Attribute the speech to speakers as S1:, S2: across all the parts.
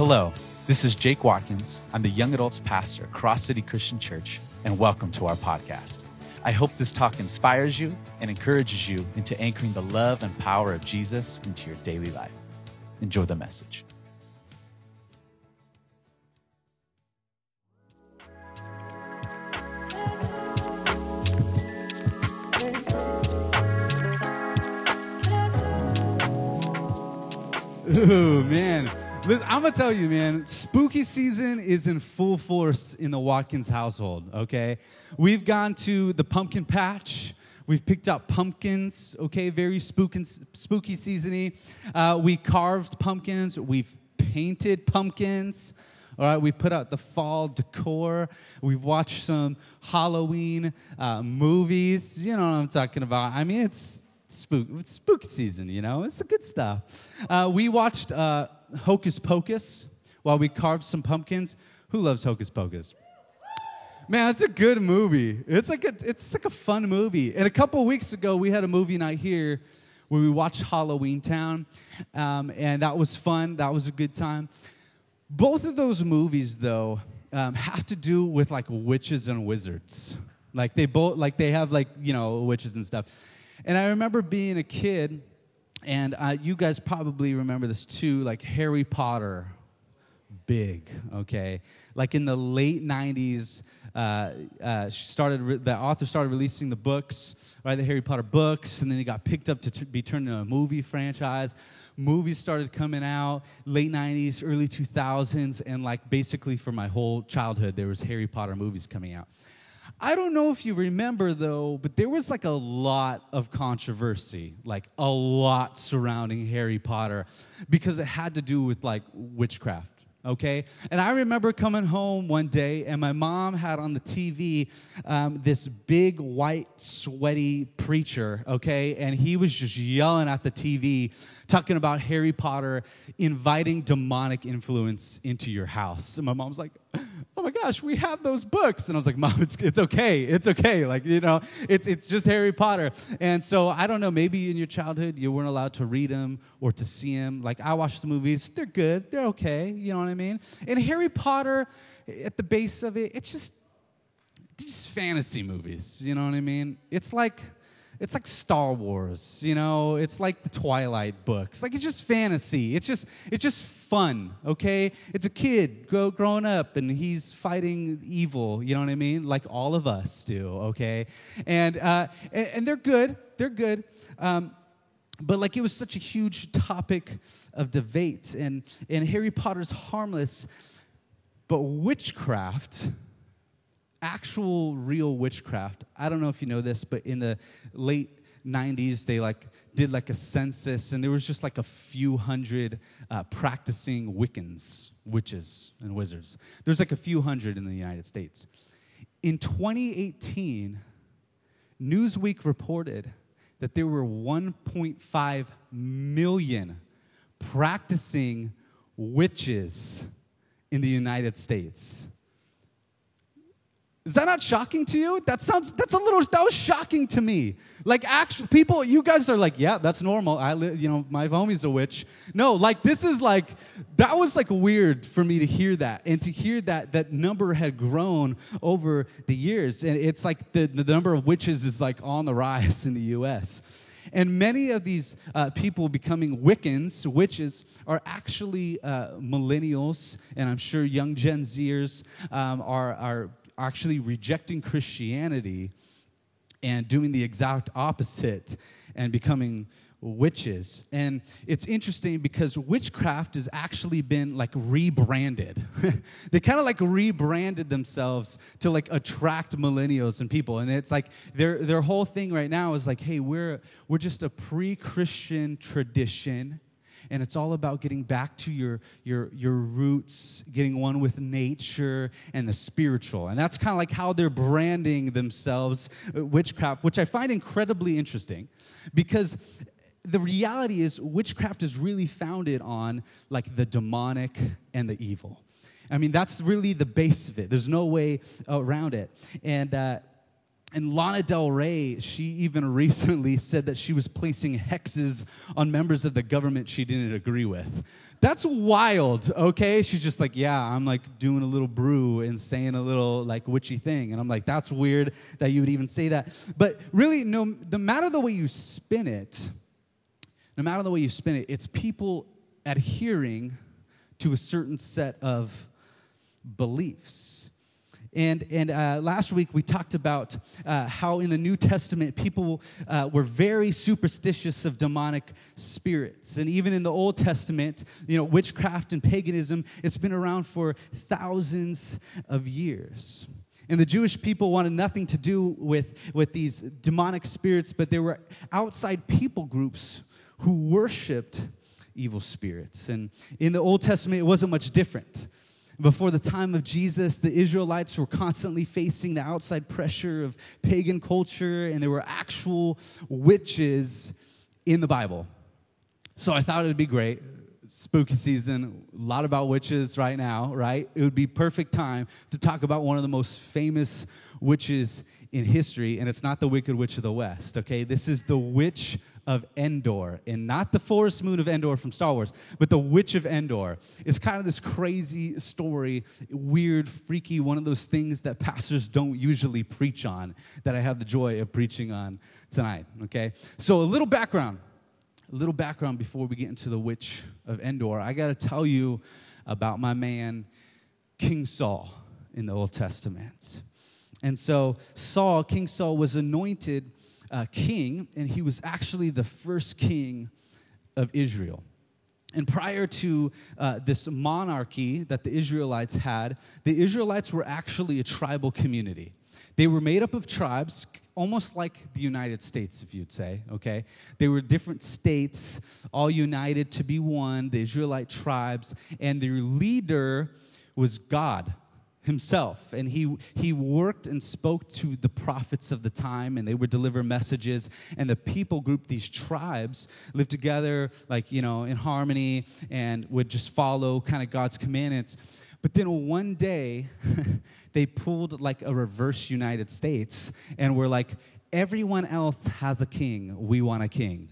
S1: Hello, this is Jake Watkins. I'm the young adults pastor at Cross City Christian Church, and welcome to our podcast. I hope this talk inspires you and encourages you into anchoring the love and power of Jesus into your daily life. Enjoy the message.
S2: Ooh, man. Listen, I'm to tell you, man, spooky season is in full force in the Watkins household, okay? We've gone to the pumpkin patch. We've picked up pumpkins, okay? Very spooky, spooky seasony. Uh, we carved pumpkins. We've painted pumpkins. All right, we put out the fall decor. We've watched some Halloween uh, movies. You know what I'm talking about. I mean, it's spook, it's spook season, you know? It's the good stuff. Uh, we watched uh, Hocus Pocus while we carved some pumpkins. Who loves Hocus Pocus? Man, it's a good movie. It's like a, it's like a fun movie. And a couple weeks ago, we had a movie night here where we watched Halloween Town, um, and that was fun. That was a good time. Both of those movies, though, um, have to do with like witches and wizards. Like they both, like they have like you know witches and stuff. And I remember being a kid, and uh, you guys probably remember this too, like Harry Potter, big, okay? Like in the late 90s, uh, uh, started re- the author started releasing the books, right? The Harry Potter books, and then it got picked up to t- be turned into a movie franchise. Movies started coming out late 90s, early 2000s, and like basically for my whole childhood, there was Harry Potter movies coming out. I don't know if you remember though, but there was like a lot of controversy, like a lot surrounding Harry Potter because it had to do with like witchcraft. Okay? And I remember coming home one day, and my mom had on the TV um, this big, white, sweaty preacher, okay? And he was just yelling at the TV, talking about Harry Potter inviting demonic influence into your house. And my mom's like, oh my gosh, we have those books. And I was like, Mom, it's, it's okay. It's okay. Like, you know, it's, it's just Harry Potter. And so I don't know, maybe in your childhood you weren't allowed to read them or to see them. Like, I watched the movies, they're good, they're okay. You know what I mean? And Harry Potter, at the base of it, it's just, just fantasy movies. You know what I mean? It's like, it's like Star Wars, you know, it's like the Twilight books. Like it's just fantasy. It's just it's just fun, okay? It's a kid grow, growing up and he's fighting evil, you know what I mean? Like all of us do, okay? And uh, and, and they're good. They're good. Um, but like it was such a huge topic of debate and and Harry Potter's harmless, but witchcraft actual real witchcraft. I don't know if you know this, but in the late 90s, they like did like a census, and there was just like a few hundred uh, practicing Wiccans, witches, and wizards. There's like a few hundred in the United States. In 2018, Newsweek reported that there were 1.5 million practicing witches in the United States. Is that not shocking to you? That sounds, that's a little, that was shocking to me. Like, actual people, you guys are like, yeah, that's normal. I live, you know, my homie's a witch. No, like, this is like, that was like weird for me to hear that and to hear that that number had grown over the years. And it's like the, the number of witches is like on the rise in the US. And many of these uh, people becoming Wiccans, witches, are actually uh, millennials, and I'm sure young Gen Zers um, are, are actually rejecting Christianity and doing the exact opposite and becoming witches. And it's interesting because witchcraft has actually been like rebranded. they kind of like rebranded themselves to like attract millennials and people. And it's like their their whole thing right now is like, hey, we're we're just a pre-Christian tradition and it's all about getting back to your, your, your roots, getting one with nature and the spiritual. And that's kind of like how they're branding themselves, uh, witchcraft, which I find incredibly interesting because the reality is witchcraft is really founded on like the demonic and the evil. I mean, that's really the base of it. There's no way around it. And, uh, And Lana Del Rey, she even recently said that she was placing hexes on members of the government she didn't agree with. That's wild, okay? She's just like, yeah, I'm like doing a little brew and saying a little like witchy thing. And I'm like, that's weird that you would even say that. But really, no, no matter the way you spin it, no matter the way you spin it, it's people adhering to a certain set of beliefs. And, and uh, last week we talked about uh, how in the New Testament people uh, were very superstitious of demonic spirits. And even in the Old Testament, you know, witchcraft and paganism, it's been around for thousands of years. And the Jewish people wanted nothing to do with, with these demonic spirits, but there were outside people groups who worshiped evil spirits. And in the Old Testament, it wasn't much different. Before the time of Jesus, the Israelites were constantly facing the outside pressure of pagan culture, and there were actual witches in the Bible. So I thought it would be great. Spooky season, a lot about witches right now, right? It would be perfect time to talk about one of the most famous witches in history, and it's not the Wicked Witch of the West, okay? This is the Witch of Endor, and not the forest moon of Endor from Star Wars, but the Witch of Endor. It's kind of this crazy story, weird, freaky, one of those things that pastors don't usually preach on, that I have the joy of preaching on tonight, okay? So, a little background, a little background before we get into the Witch of Endor. I got to tell you about my man, King Saul, in the Old Testament. And so, Saul, King Saul, was anointed uh, king, and he was actually the first king of Israel. And prior to uh, this monarchy that the Israelites had, the Israelites were actually a tribal community. They were made up of tribes, almost like the United States, if you'd say, okay? They were different states, all united to be one, the Israelite tribes, and their leader was God, himself. And he he worked and spoke to the prophets of the time and they would deliver messages. And the people group these tribes lived together like you know in harmony and would just follow kind of god's commandments. But then one day they pulled like a reverse united states and were like everyone else has a king. We want a king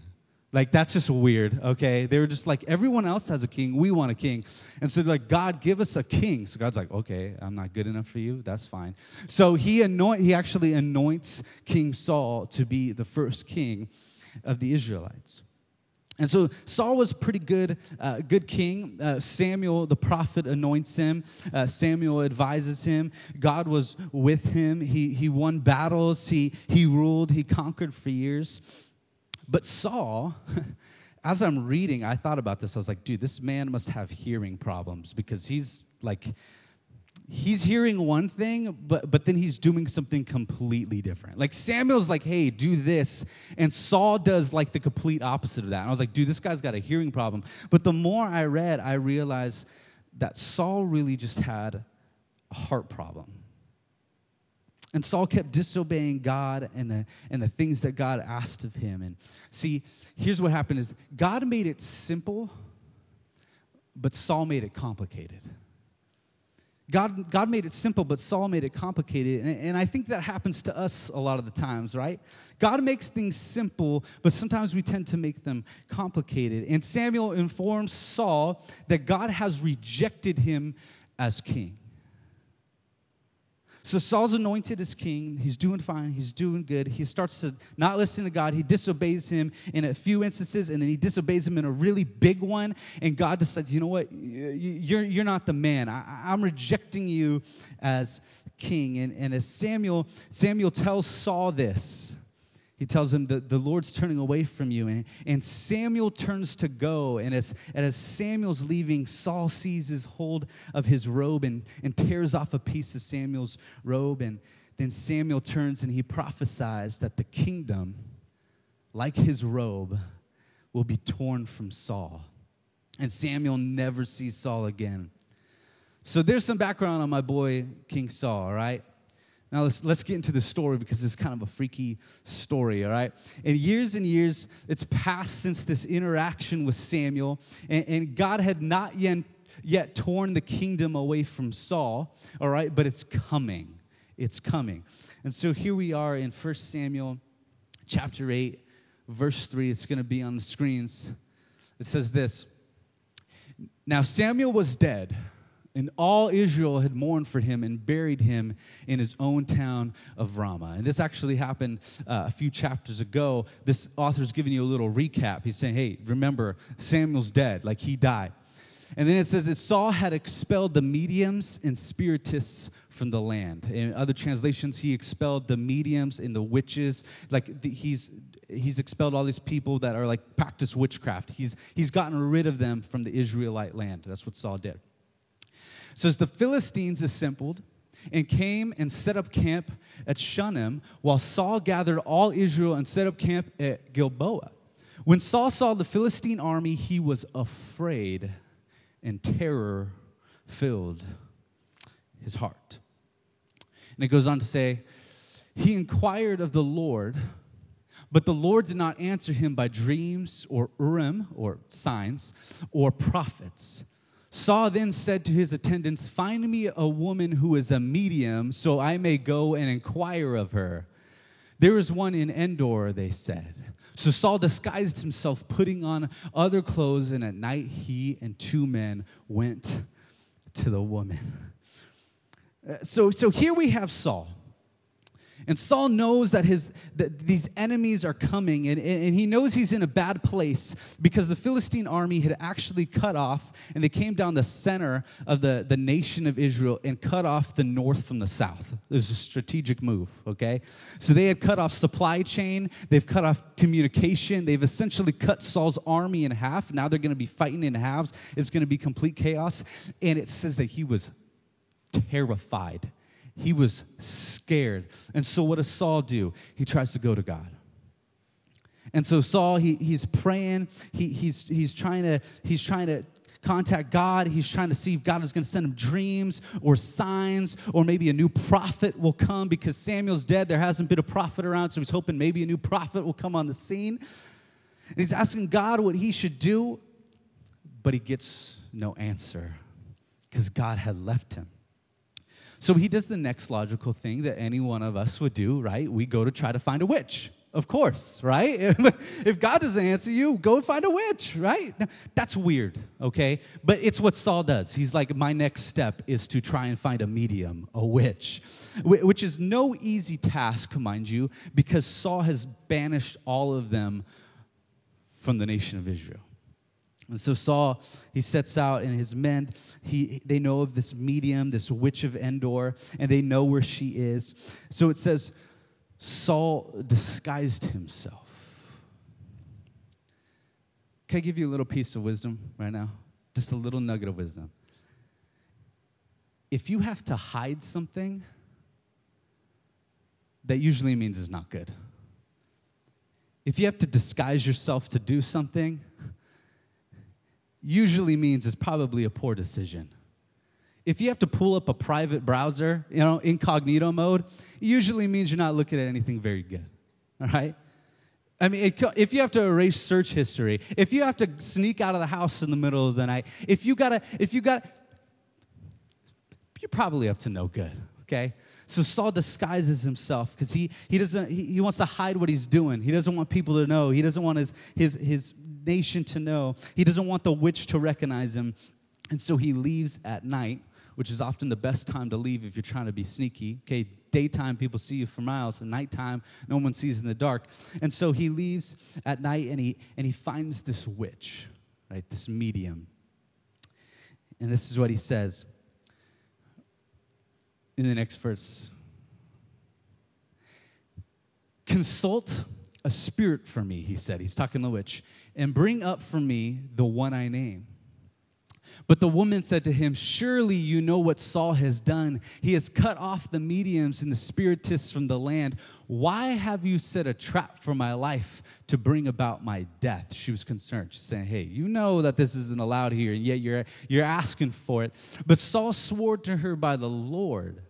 S2: like, that's just weird, okay? They were just like, everyone else has a king, we want a king. And so, like, God, give us a king. So God's like, okay, I'm not good enough for you, that's fine. So he, anoint, he actually anoints King Saul to be the first king of the Israelites. And so Saul was pretty good, uh, good king. Uh, Samuel, the prophet, anoints him. Uh, Samuel advises him. God was with him. He, he won battles. He, he ruled. He conquered for years. But Saul, as I'm reading, I thought about this. I was like, dude, this man must have hearing problems because he's like, he's hearing one thing, but, but then he's doing something completely different. Like Samuel's like, hey, do this. And Saul does like the complete opposite of that. And I was like, dude, this guy's got a hearing problem. But the more I read, I realized that Saul really just had a heart problem. And Saul kept disobeying God and the, and the things that God asked of him. And see, here's what happened is God made it simple, but Saul made it complicated. God, God made it simple, but Saul made it complicated. And, and I think that happens to us a lot of the times, right? God makes things simple, but sometimes we tend to make them complicated. And Samuel informs Saul that God has rejected him as king. So Saul's anointed as king. He's doing fine. He's doing good. He starts to not listen to God. He disobeys him in a few instances, and then he disobeys him in a really big one. And God decides, you know what? You're, you're not the man. I, am rejecting you as king. And, and as Samuel, Samuel tells Saul this, he tells him that the Lord's turning away from you. And, and Samuel turns to go. And as, and as Samuel's leaving, Saul seizes hold of his robe and, and tears off a piece of Samuel's robe. And then Samuel turns and he prophesies that the kingdom, like his robe, will be torn from Saul. And Samuel never sees Saul again. So there's some background on my boy, King Saul, right? Now let's, let's get into the story because it's kind of a freaky story, all right? And years and years, it's passed since this interaction with Samuel, and, and God had not yet, yet torn the kingdom away from Saul, all right? But it's coming. It's coming. And so here we are in 1 Samuel chapter 8, verse 3. It's going to be on the screens. It says this Now Samuel was dead, and all Israel had mourned for him and buried him in his own town of Ramah. And this actually happened uh, a few chapters ago. This author's giving you a little recap. He's saying, Hey, remember, Samuel's dead, like he died. And then it says that Saul had expelled the mediums and spiritists from the land. In other translations, he expelled the mediums and the witches. Like the, he's he's expelled all these people that are like practice witchcraft. He's he's gotten rid of them from the Israelite land. That's what Saul did. So as the Philistines assembled and came and set up camp at Shunem, while Saul gathered all Israel and set up camp at Gilboa. When Saul saw the Philistine army, he was afraid and terror filled his heart. And it goes on to say, He inquired of the Lord, but the Lord did not answer him by dreams or Urim or signs or prophets. Saul then said to his attendants, Find me a woman who is a medium, so I may go and inquire of her. There is one in Endor, they said. So Saul disguised himself, putting on other clothes, and at night he and two men went to the woman. Uh, so, so here we have Saul. And Saul knows that, his, that these enemies are coming, and, and he knows he's in a bad place because the Philistine army had actually cut off, and they came down the center of the, the nation of Israel and cut off the north from the south. It was a strategic move, okay? So they had cut off supply chain, they've cut off communication, they've essentially cut Saul's army in half. Now they're going to be fighting in halves. It's going to be complete chaos. And it says that he was terrified he was scared. And so, what does Saul do? He tries to go to God. And so Saul, he, he's praying. He, he's, he's, trying to, he's trying to contact God. He's trying to see if God is going to send him dreams or signs, or maybe a new prophet will come because Samuel's dead. There hasn't been a prophet around, so he's hoping maybe a new prophet will come on the scene. And he's asking God what he should do, but he gets no answer because God had left him. So he does the next logical thing that any one of us would do, right? We go to try to find a witch. Of course, right? if God doesn't answer you, go find a witch, right? That's weird, okay? But it's what Saul does. He's like, my next step is to try and find a medium, a witch, which is no easy task, mind you, because Saul has banished all of them from the nation of Israel. And so Saul, he sets out, and his men, he, they know of this medium, this witch of Endor, and they know where she is. So it says, Saul disguised himself. Can I give you a little piece of wisdom right now? Just a little nugget of wisdom. If you have to hide something, that usually means it's not good. If you have to disguise yourself to do something, usually means it's probably a poor decision. If you have to pull up a private browser, you know, incognito mode, it usually means you're not looking at anything very good. All right? I mean, if you have to erase search history, if you have to sneak out of the house in the middle of the night, if you gotta, if you got, you're probably up to no good. Okay, so Saul disguises himself because he he doesn't he, he wants to hide what he's doing. He doesn't want people to know. He doesn't want his his his nation to know. He doesn't want the witch to recognize him. And so he leaves at night, which is often the best time to leave if you're trying to be sneaky. Okay, daytime people see you for miles, and nighttime no one sees in the dark. And so he leaves at night and he and he finds this witch, right? This medium. And this is what he says in the next verse. Consult a spirit for me, he said. He's talking to the witch and bring up for me the one I name. But the woman said to him, Surely you know what Saul has done. He has cut off the mediums and the spiritists from the land. Why have you set a trap for my life to bring about my death? She was concerned. She's saying, Hey, you know that this isn't allowed here, and yet you're, you're asking for it. But Saul swore to her by the Lord,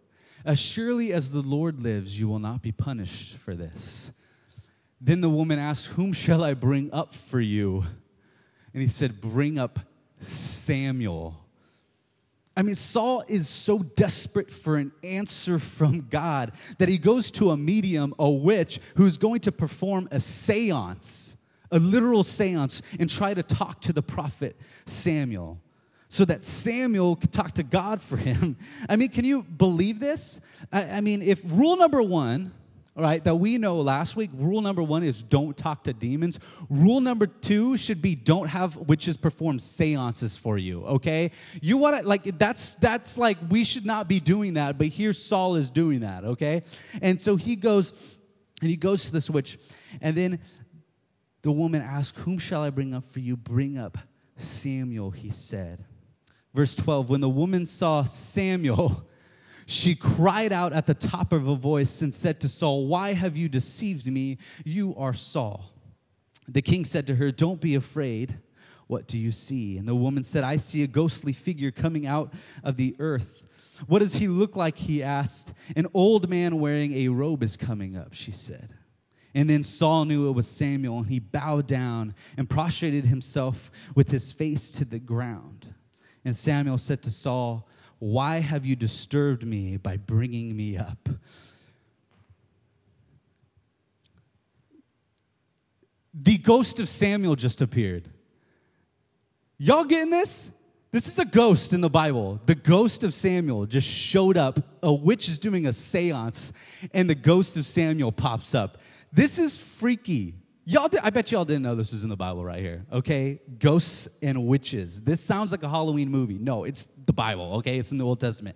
S2: As surely as the Lord lives, you will not be punished for this. Then the woman asked, Whom shall I bring up for you? And he said, Bring up Samuel. I mean, Saul is so desperate for an answer from God that he goes to a medium, a witch, who's going to perform a seance, a literal seance, and try to talk to the prophet Samuel so that Samuel could talk to God for him. I mean, can you believe this? I, I mean, if rule number one, all right, that we know last week, rule number one is don't talk to demons. Rule number two should be don't have witches perform seances for you, okay? You want to, like, that's, that's like, we should not be doing that, but here Saul is doing that, okay? And so he goes, and he goes to this witch, and then the woman asks, Whom shall I bring up for you? Bring up Samuel, he said. Verse 12, when the woman saw Samuel, she cried out at the top of her voice and said to Saul, Why have you deceived me? You are Saul. The king said to her, Don't be afraid. What do you see? And the woman said, I see a ghostly figure coming out of the earth. What does he look like? He asked. An old man wearing a robe is coming up, she said. And then Saul knew it was Samuel, and he bowed down and prostrated himself with his face to the ground. And Samuel said to Saul, why have you disturbed me by bringing me up? The ghost of Samuel just appeared. Y'all getting this? This is a ghost in the Bible. The ghost of Samuel just showed up. A witch is doing a seance, and the ghost of Samuel pops up. This is freaky. Y'all, I bet y'all didn't know this was in the Bible right here, okay? Ghosts and witches. This sounds like a Halloween movie. No, it's the Bible, okay? It's in the Old Testament.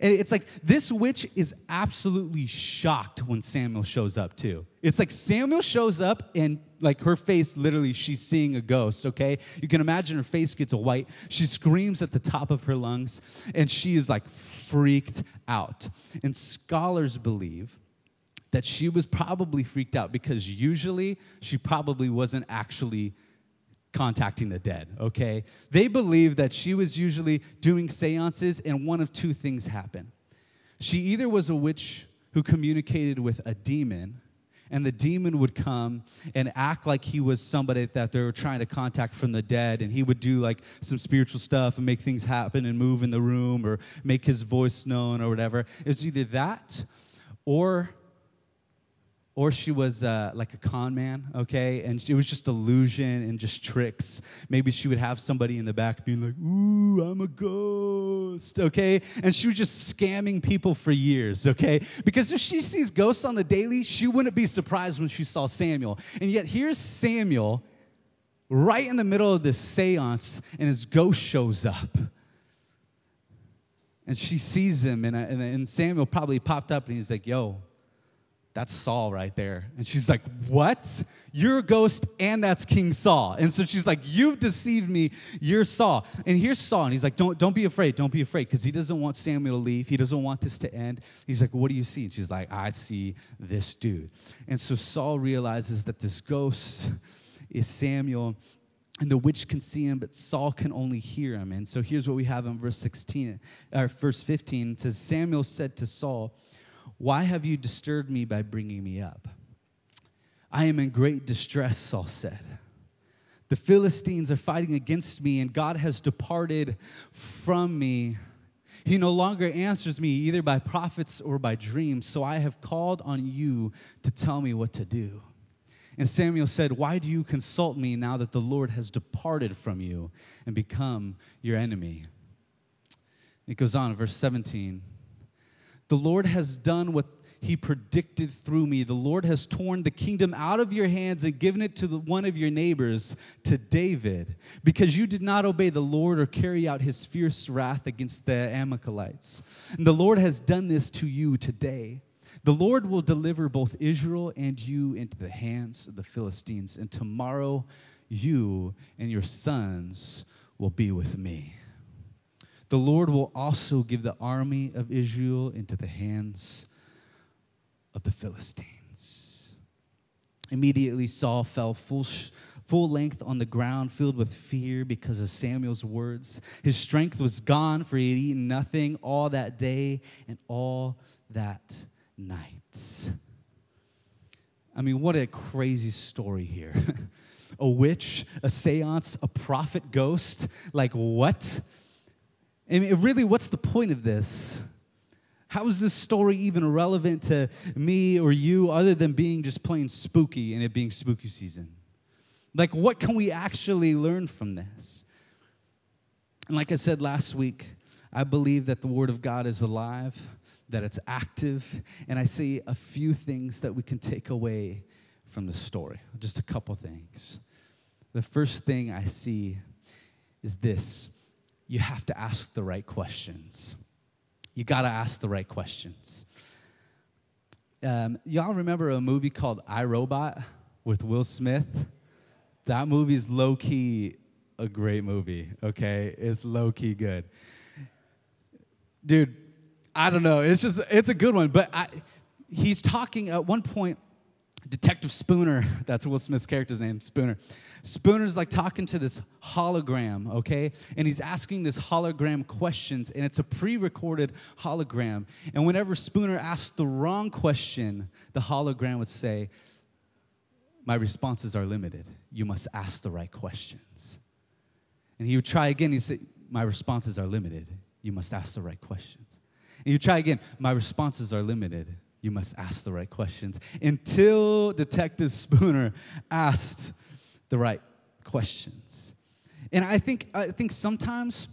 S2: And it's like this witch is absolutely shocked when Samuel shows up, too. It's like Samuel shows up and like her face literally she's seeing a ghost okay you can imagine her face gets white she screams at the top of her lungs and she is like freaked out and scholars believe that she was probably freaked out because usually she probably wasn't actually contacting the dead, okay? They believe that she was usually doing seances and one of two things happened. She either was a witch who communicated with a demon, and the demon would come and act like he was somebody that they were trying to contact from the dead, and he would do like some spiritual stuff and make things happen and move in the room or make his voice known or whatever. It's either that or or she was uh, like a con man, okay? And it was just illusion and just tricks. Maybe she would have somebody in the back being like, ooh, I'm a ghost, okay? And she was just scamming people for years, okay? Because if she sees ghosts on the daily, she wouldn't be surprised when she saw Samuel. And yet here's Samuel right in the middle of this seance, and his ghost shows up. And she sees him, and, uh, and Samuel probably popped up and he's like, yo, that's Saul right there. And she's like, What? You're a ghost, and that's King Saul. And so she's like, You've deceived me. You're Saul. And here's Saul. And he's like, Don't, don't be afraid. Don't be afraid. Because he doesn't want Samuel to leave. He doesn't want this to end. He's like, What do you see? And she's like, I see this dude. And so Saul realizes that this ghost is Samuel. And the witch can see him, but Saul can only hear him. And so here's what we have in verse 16, or verse 15. It says, Samuel said to Saul, why have you disturbed me by bringing me up? I am in great distress, Saul said. The Philistines are fighting against me, and God has departed from me. He no longer answers me either by prophets or by dreams, so I have called on you to tell me what to do. And Samuel said, Why do you consult me now that the Lord has departed from you and become your enemy? It goes on, verse 17. The Lord has done what he predicted through me. The Lord has torn the kingdom out of your hands and given it to the, one of your neighbors, to David, because you did not obey the Lord or carry out his fierce wrath against the Amalekites. And the Lord has done this to you today. The Lord will deliver both Israel and you into the hands of the Philistines, and tomorrow you and your sons will be with me. The Lord will also give the army of Israel into the hands of the Philistines. Immediately, Saul fell full, full length on the ground, filled with fear because of Samuel's words. His strength was gone, for he had eaten nothing all that day and all that night. I mean, what a crazy story here. a witch, a seance, a prophet ghost. Like, what? And really, what's the point of this? How is this story even relevant to me or you other than being just plain spooky and it being spooky season? Like, what can we actually learn from this? And like I said last week, I believe that the Word of God is alive, that it's active, and I see a few things that we can take away from the story. Just a couple things. The first thing I see is this you have to ask the right questions you got to ask the right questions. Um, y'all remember a movie called I Robot with Will Smith? That movie is low key a great movie, okay? It's low key good. Dude, I don't know. It's just, it's a good one. But I, he's talking at one point, Detective Spooner, that's Will Smith's character's name, Spooner. Spooner's like talking to this hologram, okay? And he's asking this hologram questions, and it's a pre recorded hologram. And whenever Spooner asked the wrong question, the hologram would say, My responses are limited. You must ask the right questions. And he would try again. He'd say, My responses are limited. You must ask the right questions. And you try again, My responses are limited. You must ask the right questions. Until Detective Spooner asked the right questions. And I think, I think sometimes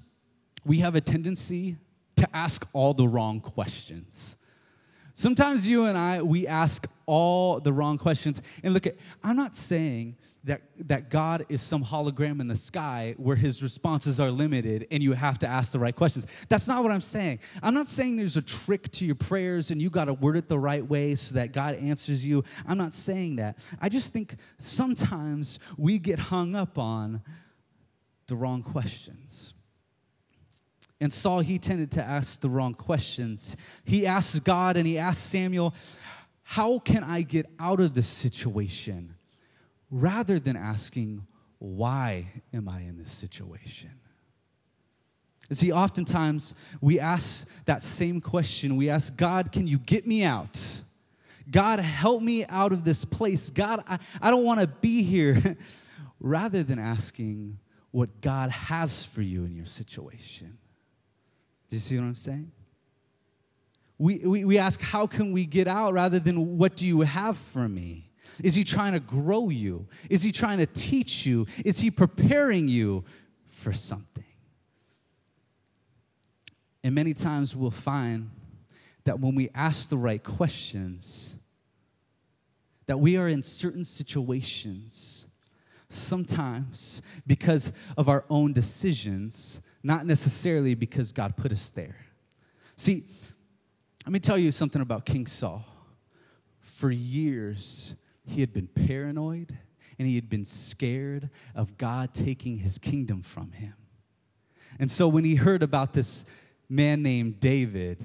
S2: we have a tendency to ask all the wrong questions. Sometimes you and I, we ask all the wrong questions. And look at, I'm not saying that, that God is some hologram in the sky where his responses are limited and you have to ask the right questions. That's not what I'm saying. I'm not saying there's a trick to your prayers and you got to word it the right way so that God answers you. I'm not saying that. I just think sometimes we get hung up on the wrong questions. And Saul, he tended to ask the wrong questions. He asked God and he asked Samuel, How can I get out of this situation? Rather than asking, Why am I in this situation? See, oftentimes we ask that same question. We ask, God, can you get me out? God, help me out of this place. God, I, I don't want to be here. rather than asking what God has for you in your situation. Do you see what I'm saying? We, we, we ask, how can we get out rather than what do you have for me? Is he trying to grow you? Is he trying to teach you? Is he preparing you for something? And many times we'll find that when we ask the right questions, that we are in certain situations, sometimes because of our own decisions, not necessarily because God put us there. See, let me tell you something about King Saul. For years, he had been paranoid and he had been scared of God taking his kingdom from him. And so when he heard about this man named David,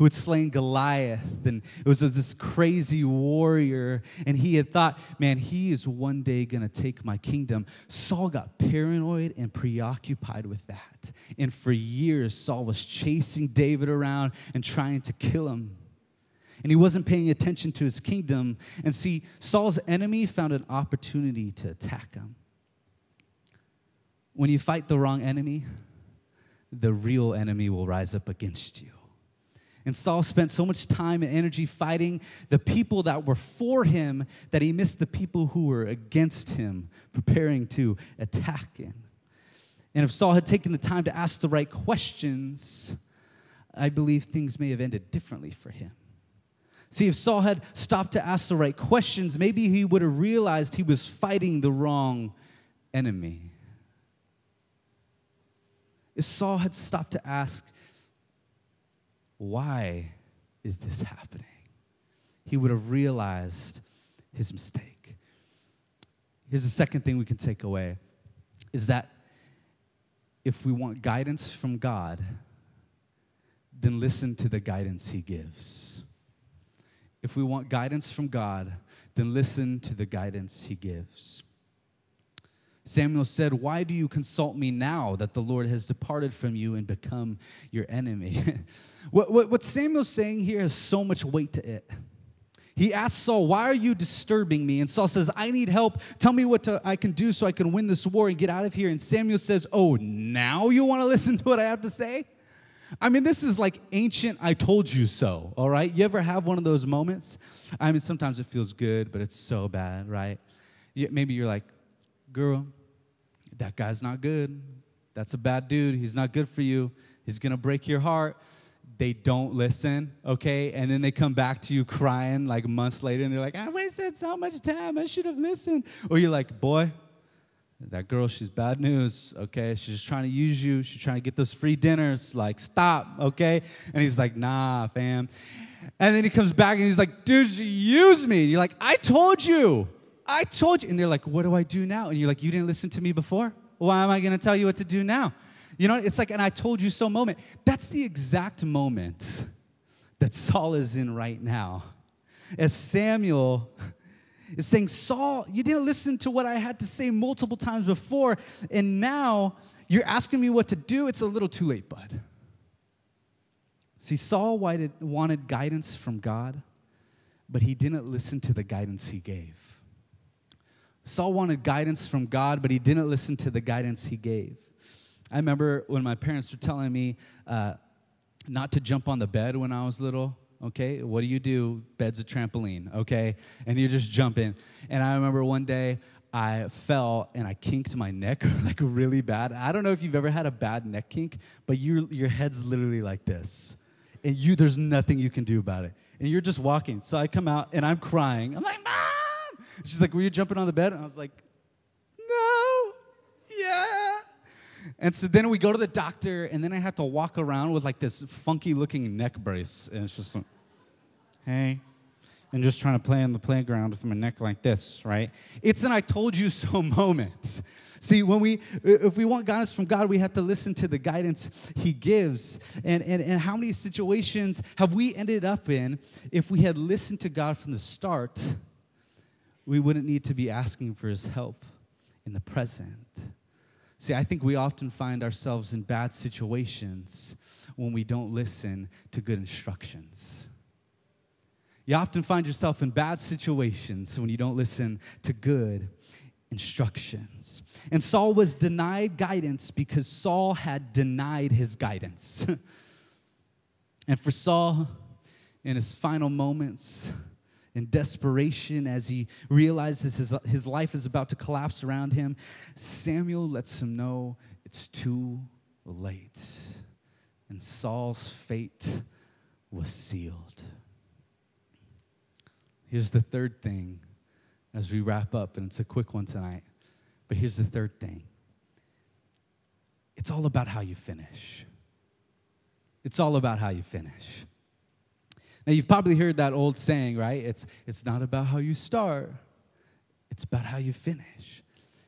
S2: who had slain Goliath, and it was this crazy warrior, and he had thought, man, he is one day gonna take my kingdom. Saul got paranoid and preoccupied with that. And for years, Saul was chasing David around and trying to kill him and he wasn't paying attention to his kingdom. And see, Saul's enemy found an opportunity to attack him. When you fight the wrong enemy, the real enemy will rise up against you. And Saul spent so much time and energy fighting the people that were for him that he missed the people who were against him, preparing to attack him. And if Saul had taken the time to ask the right questions, I believe things may have ended differently for him. See, if Saul had stopped to ask the right questions, maybe he would have realized he was fighting the wrong enemy. If Saul had stopped to ask, why is this happening? He would have realized his mistake. Here's the second thing we can take away is that if we want guidance from God, then listen to the guidance he gives. If we want guidance from God, then listen to the guidance he gives. Samuel said, Why do you consult me now that the Lord has departed from you and become your enemy? what, what, what Samuel's saying here has so much weight to it. He asks Saul, Why are you disturbing me? And Saul says, I need help. Tell me what to, I can do so I can win this war and get out of here. And Samuel says, Oh, now you want to listen to what I have to say? I mean, this is like ancient, I told you so, all right? You ever have one of those moments? I mean, sometimes it feels good, but it's so bad, right? Maybe you're like, Girl, that guy's not good. That's a bad dude. He's not good for you. He's going to break your heart they don't listen, okay? And then they come back to you crying like months later and they're like, I wasted so much time. I should have listened. Or you're like, boy, that girl, she's bad news, okay? She's just trying to use you. She's trying to get those free dinners. Like, stop, okay? And he's like, nah, fam. And then he comes back and he's like, dude, she used me. And you're like, I told you. I told you. And they're like, what do I do now? And you're like, you didn't listen to me before? Why am I going to tell you what to do now? You know, it's like an I told you so moment. That's the exact moment that Saul is in right now. As Samuel is saying, Saul, you didn't listen to what I had to say multiple times before, and now you're asking me what to do. It's a little too late, bud. See, Saul wanted guidance from God, but he didn't listen to the guidance he gave. Saul wanted guidance from God, but he didn't listen to the guidance he gave. I remember when my parents were telling me uh, not to jump on the bed when I was little. Okay, what do you do? Bed's a trampoline, okay? And you're just jumping. And I remember one day I fell and I kinked my neck like really bad. I don't know if you've ever had a bad neck kink, but your your head's literally like this. And you there's nothing you can do about it. And you're just walking. So I come out and I'm crying. I'm like, Mom! She's like, Were you jumping on the bed? And I was like, No, yeah. And so then we go to the doctor, and then I have to walk around with like this funky looking neck brace. And it's just like, hey, and just trying to play on the playground with my neck like this, right? It's an I told you so moment. See, when we, if we want guidance from God, we have to listen to the guidance He gives. And, and, and how many situations have we ended up in if we had listened to God from the start, we wouldn't need to be asking for His help in the present. See, I think we often find ourselves in bad situations when we don't listen to good instructions. You often find yourself in bad situations when you don't listen to good instructions. And Saul was denied guidance because Saul had denied his guidance. and for Saul, in his final moments, in desperation as he realizes his, his life is about to collapse around him, Samuel lets him know it's too late. And Saul's fate was sealed. Here's the third thing as we wrap up, and it's a quick one tonight. But here's the third thing it's all about how you finish. It's all about how you finish. Now, you've probably heard that old saying, right? It's, it's not about how you start, it's about how you finish.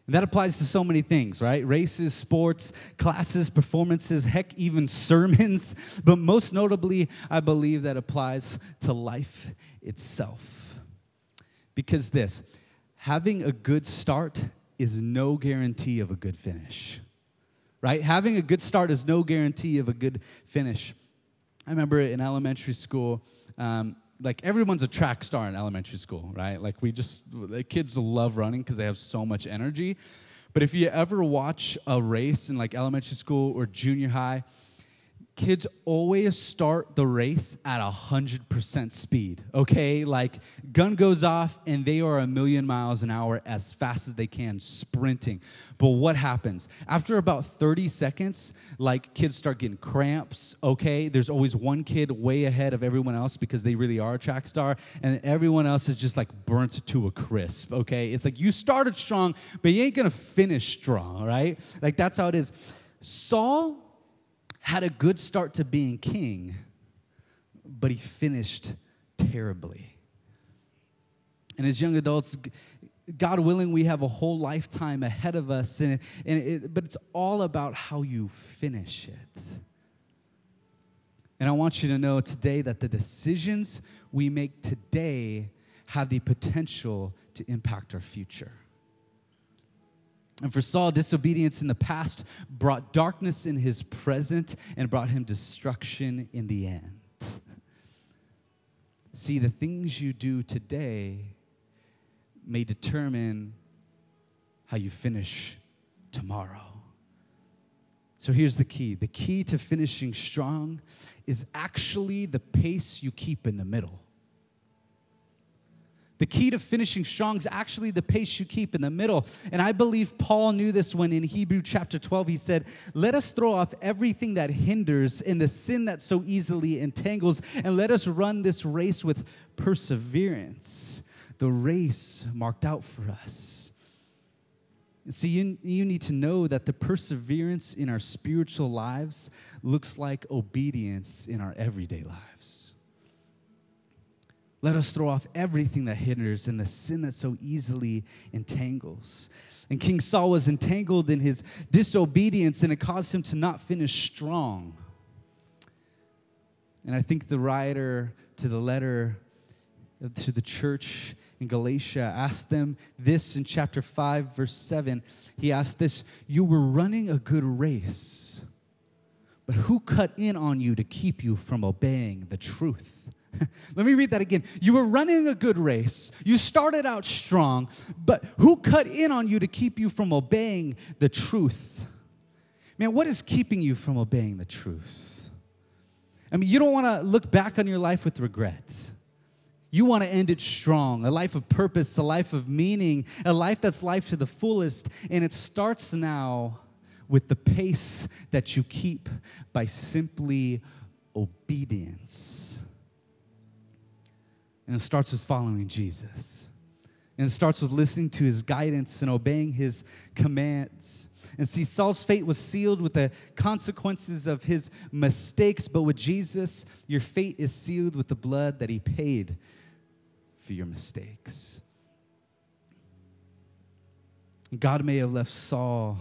S2: And that applies to so many things, right? Races, sports, classes, performances, heck, even sermons. But most notably, I believe that applies to life itself. Because this, having a good start is no guarantee of a good finish, right? Having a good start is no guarantee of a good finish. I remember in elementary school, um, like everyone's a track star in elementary school, right? Like we just, the kids love running because they have so much energy. But if you ever watch a race in like elementary school or junior high, kids always start the race at 100% speed, okay? Like, gun goes off and they are a million miles an hour as fast as they can, sprinting. But what happens? After about 30 seconds, like, kids start getting cramps, okay? There's always one kid way ahead of everyone else because they really are a track star, and everyone else is just like burnt to a crisp, okay? It's like you started strong, but you ain't gonna finish strong, right? Like, that's how it is. Saul had a good start to being king, but he finished terribly. And as young adults, God willing, we have a whole lifetime ahead of us, and, and it, but it's all about how you finish it. And I want you to know today that the decisions we make today have the potential to impact our future. And for Saul, disobedience in the past brought darkness in his present and brought him destruction in the end. See, the things you do today may determine how you finish tomorrow. So here's the key the key to finishing strong is actually the pace you keep in the middle. The key to finishing strong is actually the pace you keep in the middle. And I believe Paul knew this when in Hebrew chapter 12 he said, Let us throw off everything that hinders and the sin that so easily entangles, and let us run this race with perseverance, the race marked out for us. And so you, you need to know that the perseverance in our spiritual lives looks like obedience in our everyday lives. Let us throw off everything that hinders and the sin that so easily entangles. And King Saul was entangled in his disobedience, and it caused him to not finish strong. And I think the writer to the letter to the church in Galatia asked them this in chapter 5, verse 7. He asked this You were running a good race, but who cut in on you to keep you from obeying the truth? Let me read that again. You were running a good race. You started out strong, but who cut in on you to keep you from obeying the truth? Man, what is keeping you from obeying the truth? I mean, you don't want to look back on your life with regret. You want to end it strong, a life of purpose, a life of meaning, a life that's life to the fullest. And it starts now with the pace that you keep by simply obedience. And it starts with following Jesus. And it starts with listening to his guidance and obeying his commands. And see, Saul's fate was sealed with the consequences of his mistakes, but with Jesus, your fate is sealed with the blood that he paid for your mistakes. God may have left Saul,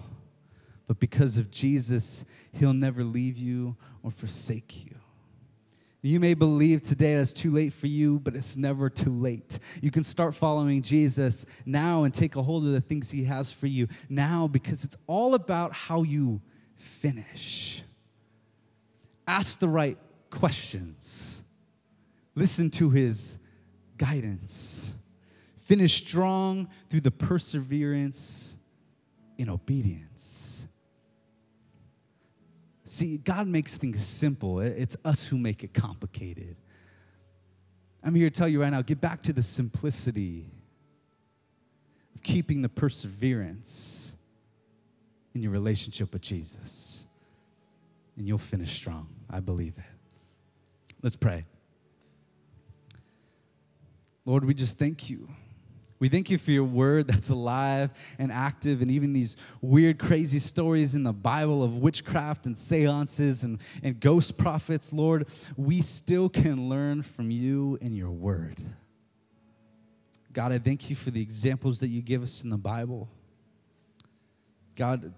S2: but because of Jesus, he'll never leave you or forsake you. You may believe today that's too late for you, but it's never too late. You can start following Jesus now and take a hold of the things he has for you now because it's all about how you finish. Ask the right questions, listen to his guidance, finish strong through the perseverance in obedience. See, God makes things simple. It's us who make it complicated. I'm here to tell you right now get back to the simplicity of keeping the perseverance in your relationship with Jesus. And you'll finish strong. I believe it. Let's pray. Lord, we just thank you we thank you for your word that's alive and active, and even these weird, crazy stories in the Bible of witchcraft and seances and, and ghost prophets. Lord, we still can learn from you and your word. God, I thank you for the examples that you give us in the Bible. God,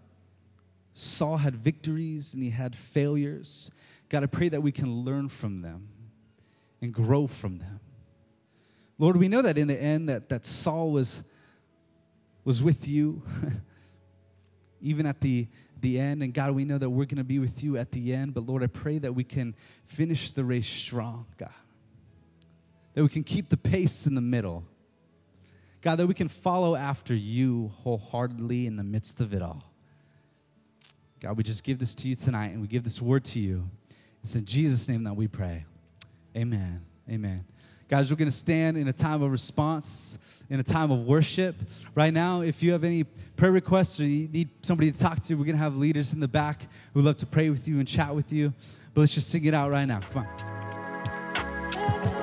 S2: Saul had victories and he had failures. God, I pray that we can learn from them and grow from them. Lord, we know that in the end that, that Saul was, was with you, even at the, the end. And God, we know that we're going to be with you at the end. But Lord, I pray that we can finish the race strong, God. That we can keep the pace in the middle. God, that we can follow after you wholeheartedly in the midst of it all. God, we just give this to you tonight and we give this word to you. It's in Jesus' name that we pray. Amen. Amen. Guys, we're going to stand in a time of response, in a time of worship. Right now, if you have any prayer requests or you need somebody to talk to, we're going to have leaders in the back who love to pray with you and chat with you. But let's just sing it out right now. Come on.